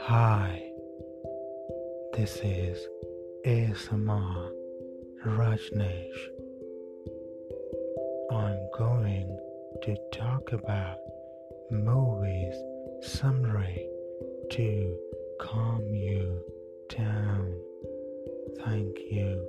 Hi, this is ASMR Rajnesh. I'm going to talk about movies summary to calm you down. Thank you.